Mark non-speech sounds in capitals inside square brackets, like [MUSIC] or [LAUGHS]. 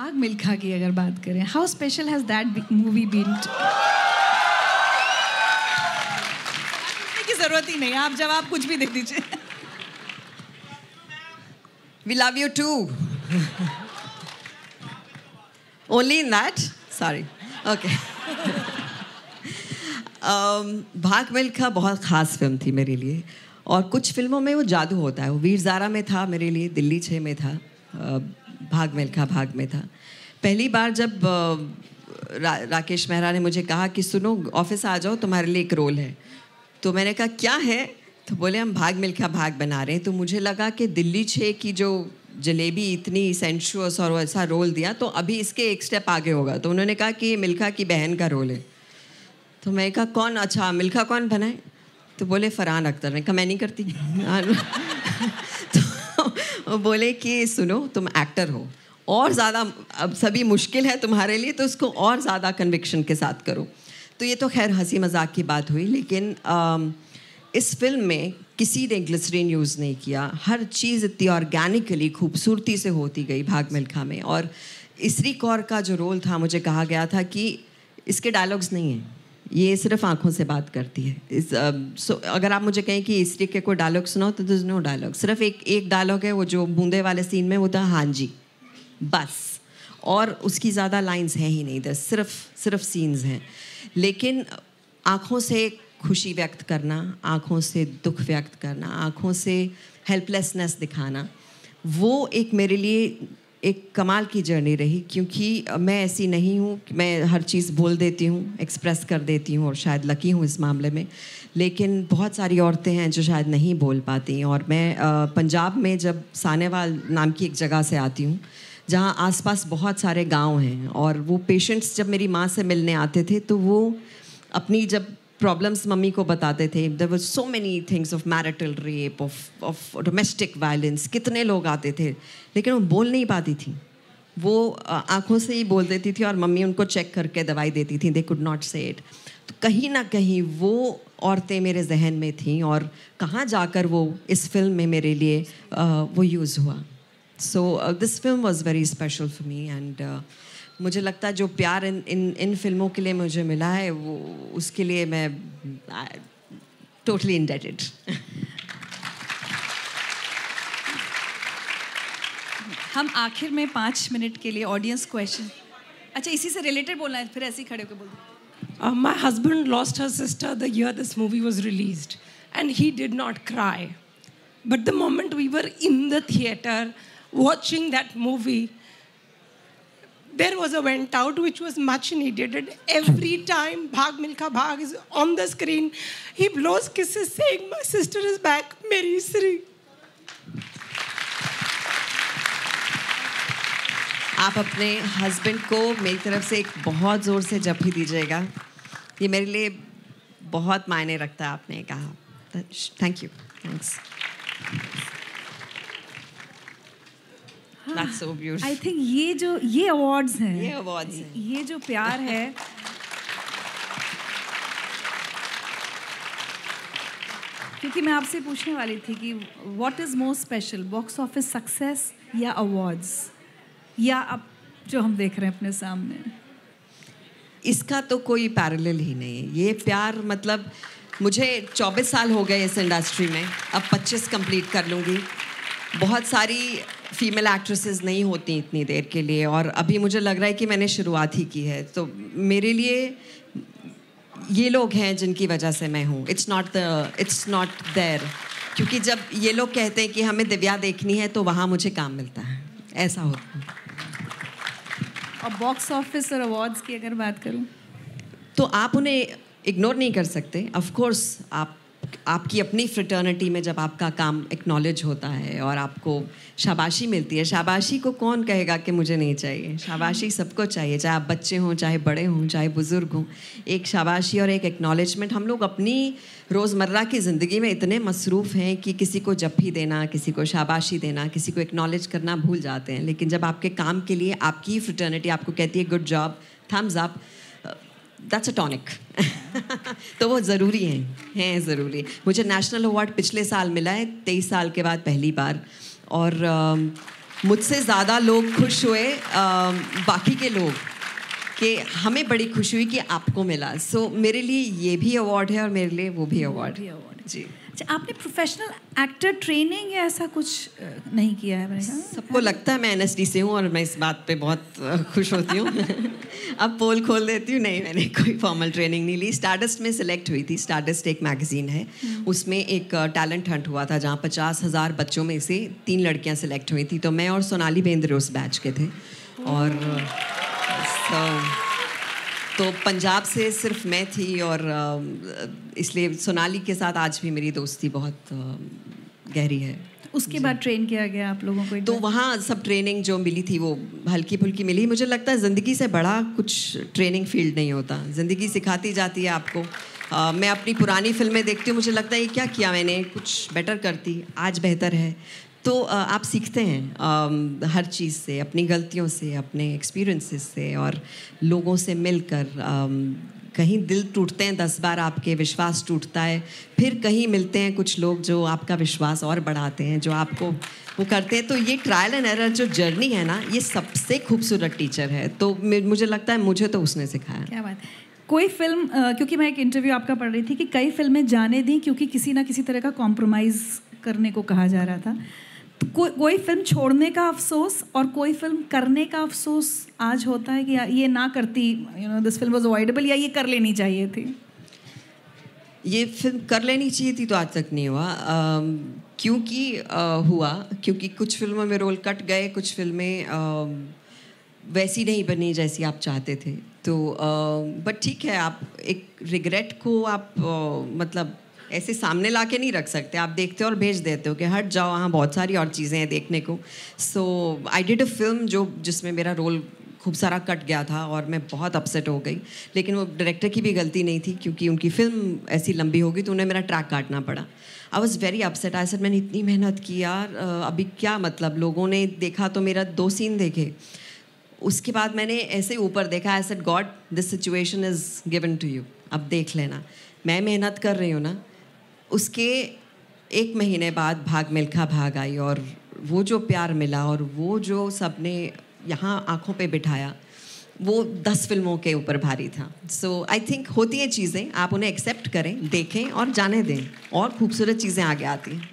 भाग मिल्खा की अगर बात करें how special has that movie been की ज़रूरत ही नहीं आप जवाब कुछ भी दे दीजिए We love you too. Only in that? Sorry. Okay. um, भाग मिल्खा बहुत ख़ास फ़िल्म थी मेरे लिए और कुछ फ़िल्मों में वो जादू होता है वो वीर ज़ारा में था मेरे लिए दिल्ली छः में था uh, भाग मिल्खा भाग में था। पहली बार जब रा, राकेश मेहरा ने मुझे कहा कि सुनो ऑफ़िस आ जाओ तुम्हारे लिए एक रोल है। तो मैंने कहा क्या है? तो बोले हम भाग मिल्खा भाग बना रहे हैं। तो मुझे लगा कि दिल्ली छः की जो जलेबी इतनी सेंशुअस और वैसा रोल दिया तो अभी इसके एक स्टेप आगे होगा। तो उन्होंने कहा कि मिल्खा की बहन का रोल है। तो मैं कहा कौन? अच्छा मिल्खा कौन बनाए? तो बोले फरहान अख्तर। ने कहा मैं नहीं करती। [LAUGHS] तो बोले कि सुनो तुम एक्टर हो और ज़्यादा अब सभी मुश्किल है तुम्हारे लिए तो उसको और ज़्यादा कन्विक्शन के साथ करो। तो ये तो खैर हँसी मज़ाक की बात हुई लेकिन आम, इस फ़िल्म में किसी ने ग्लिसरीन यूज़ नहीं किया। हर चीज़ इतनी ऑर्गेनिकली खूबसूरती से होती गई भाग मिल्खा में। और इसरी कौर का जो रोल था मुझे कहा गया था कि इसके डायलॉग्स नहीं हैं। ये सिर्फ़ आँखों से बात करती है। इस सो uh, so, अगर आप मुझे कहें कि इसरी के कोई डायलॉग सुनाओ तो दिस नो डायलॉग सिर्फ़ एक एक डायलॉग है वो जो बूंदे वाले सीन में वो था हाँ जी बस। और उसकी ज़्यादा लाइंस हैं ही नहीं इधर सिर्फ़ सिर्फ़ सीन्स हैं। लेकिन आँखों से खुशी व्यक्त करना आँखों से दुख व्यक्त करना आँखों से हेल्पलेसनेस दिखाना वो एक मेरे लिए एक कमाल की जर्नी रही, क्योंकि मैं ऐसी नहीं हूँ मैं हर चीज़ बोल देती हूँ एक्सप्रेस कर देती हूँ और शायद लकी हूँ इस मामले में। लेकिन बहुत सारी औरतें हैं जो शायद नहीं बोल पाती और मैं पंजाब में जब सानेवाल नाम की एक जगह से आती हूँ, जहाँ आसपास बहुत सारे गाँव हैं और वो पेशेंट्स जब मेरी माँ से मिलने आते थे तो वो अपनी जब प्रॉब्लम्स मम्मी को बताते थे। There were so many things of marital rape of of domestic violence कितने लोग आते थे। लेकिन वो बोल नहीं पाती थी। वो आँखों से ही बोल देती थी और मम्मी उनको चेक करके दवाई देती थी। They could not say it तो कहीं ना कहीं वो औरतें मेरे जहन में थीं और कहाँ जाकर वो इस फ़िल्म में मेरे लिए वो यूज़ हुआ। So this film was very special for me and मुझे लगता है जो प्यार इन इन इन फ़िल्मों के लिए मुझे मिला है वो उसके लिए मैं टोटली इंडेटेड हम आखिर में पाँच मिनट के लिए ऑडियंस क्वेश्चन अच्छा इसी से रिलेटेड बोलना है फिर ऐसे ही खड़े होकर बोल my husband lost her sister the year this movie was release and he did not cry but the moment we were in the theatre watching that movie there was a went out which was much needed. And every time Bhag Milka Bhag is on the screen, he blows kisses saying, My sister is back, Mary Sri. आप अपने husband को मेरी तरफ़ से एक बहुत ज़ोर से जप ही दीजिएगा ये मेरे लिए बहुत मायने रखता है आपने कहा thank you thanks That's so beautiful. I think ये जो ये awards हैं ये awards हैं. ये जो प्यार है क्योंकि मैं आपसे पूछने वाली थी कि what is most special box office success या अवार्ड्स या अब जो हम देख रहे हैं अपने सामने। इसका तो कोई पैरेलल ही नहीं है। ये प्यार मतलब मुझे 24 साल हो गए इस इंडस्ट्री में। अब 25 कंप्लीट कर लूँगी। बहुत सारी फीमेल एक्ट्रेसेस नहीं होती इतनी देर के लिए और अभी मुझे लग रहा है कि मैंने शुरुआत ही की है। तो मेरे लिए ये लोग हैं जिनकी वजह से मैं हूँ। It's not the it's not there क्योंकि जब ये लोग कहते हैं कि हमें दिव्या देखनी है तो वहाँ मुझे काम मिलता है। ऐसा होता है। और बॉक्स ऑफ़िस और अवार्ड्स की अगर बात करूँ? तो आप उन्हें इग्नोर नहीं कर सकते। ऑफ़ कोर्स आप आपकी अपनी फ्रिटर्निटी में जब आपका काम एक्नॉलेज होता है और आपको शाबाशी मिलती है, शाबाशी को कौन कहेगा कि मुझे नहीं चाहिए? शाबाशी सबको चाहिए, चाहे आप बच्चे हों, चाहे बड़े हों, चाहे बुज़ुर्ग हों। एक शाबाशी और एक एक्नॉलेजमेंट हम लोग अपनी रोज़मर्रा की ज़िंदगी में इतने मसरूफ़ हैं कि किसी को जप्फी देना, किसी को शाबाशी देना, किसी को एक्नॉलेज करना भूल जाते हैं। लेकिन जब आपके काम के लिए आपकी फ्रिटर्निटी आपको कहती है good job thumbs up that's a tonic तो वो ज़रूरी हैं। हैं ज़रूरी मुझे नेशनल अवार्ड पिछले साल मिला है तेईस साल के बाद पहली बार। और uh, मुझसे ज़्यादा लोग खुश हुए uh, बाकी के लोग कि हमें बड़ी खुशी हुई कि आपको मिला। सो so, मेरे लिए ये भी अवार्ड है और मेरे लिए वो भी अवार्ड जी। अच्छा आपने प्रोफेशनल एक्टर ट्रेनिंग या ऐसा कुछ नहीं किया है सबको लगता है मैं एन एस डी से हूँ और मैं इस बात पे बहुत खुश होती हूँ। [LAUGHS] अब पोल खोल देती हूँ नहीं मैंने कोई फॉर्मल ट्रेनिंग नहीं ली। स्टारडस्ट में सिलेक्ट हुई थी। स्टारडस्ट एक मैगजीन है। उसमें एक टैलेंट हंट हुआ था जहाँ पचास हज़ार बच्चों में से तीन लड़कियाँ सिलेक्ट हुई थी। तो मैं और सोनाली बेंद्रे उस बैच के थे। और so, तो पंजाब से सिर्फ़ मैं थी और इसलिए सोनाली के साथ आज भी मेरी दोस्ती बहुत गहरी है। उसके बाद ट्रेन किया गया आप लोगों को तो वहाँ सब ट्रेनिंग जो मिली थी वो हल्की फुल्की मिली। मुझे लगता है ज़िंदगी से बड़ा कुछ ट्रेनिंग फ़ील्ड नहीं होता। ज़िंदगी सिखाती जाती है आपको। अ, मैं अपनी पुरानी फ़िल्में देखती हूँ। मुझे लगता है ये क्या किया मैंने? कुछ बेटर करती। आज बेहतर है। तो आप सीखते हैं हर चीज़ से, अपनी गलतियों से, अपने एक्सपीरियंसेस से और लोगों से मिलकर कहीं दिल टूटते हैं, दस बार आपके विश्वास टूटता है, फिर कहीं मिलते हैं कुछ लोग जो आपका विश्वास और बढ़ाते हैं, जो आपको वो करते हैं। तो ये ट्रायल एंड एरर जो जर्नी है ना, ये सबसे खूबसूरत टीचर है। तो मुझे लगता है मुझे तो उसने सिखाया। क्या बात कोई फ़िल्म क्योंकि मैं एक इंटरव्यू आपका पढ़ रही थी कि कई फ़िल्में जाने दी, क्योंकि किसी ना किसी तरह का कॉम्प्रोमाइज़ करने को कहा जा रहा था। तो कोई फ़िल्म छोड़ने का अफसोस और कोई फ़िल्म करने का अफसोस आज होता है कि ये ना करती you know this film was avoidable या ये कर लेनी चाहिए थी? ये फ़िल्म कर लेनी चाहिए थी तो आज तक नहीं हुआ। क्योंकि हुआ, क्योंकि कुछ फ़िल्मों में रोल कट गए, कुछ फ़िल्में वैसी नहीं बनी जैसी आप चाहते थे। तो बट ठीक है, आप एक रिग्रेट को आप मतलब ऐसे सामने ला के नहीं रख सकते। आप देखते हो और भेज देते हो कि हट जाओ, वहाँ बहुत सारी और चीज़ें हैं देखने को। सो आई डिड अ फ़िल्म जो, जिसमें मेरा रोल खूब सारा कट गया था और मैं बहुत अपसेट हो गई। लेकिन वो डायरेक्टर की भी गलती नहीं थी, क्योंकि उनकी फ़िल्म ऐसी लंबी होगी तो उन्हें मेरा ट्रैक काटना पड़ा। I was very upset I sir मैंने इतनी मेहनत की यार अभी क्या मतलब? लोगों ने देखा तो मेरा दो सीन देखे। उसके बाद मैंने ऐसे ऊपर देखा। I said God this situation is given to you अब देख लेना। मैं मेहनत कर रही हूँ ना उसके एक महीने बाद भाग मिल्खा भाग आई और वो जो प्यार मिला और वो जो सबने यहाँ आँखों पे बिठाया, वो दस फ़िल्मों के ऊपर भारी था। सो आई थिंक होती हैं चीज़ें, आप उन्हें एक्सेप्ट करें, देखें और जाने दें और खूबसूरत चीज़ें आगे आती हैं।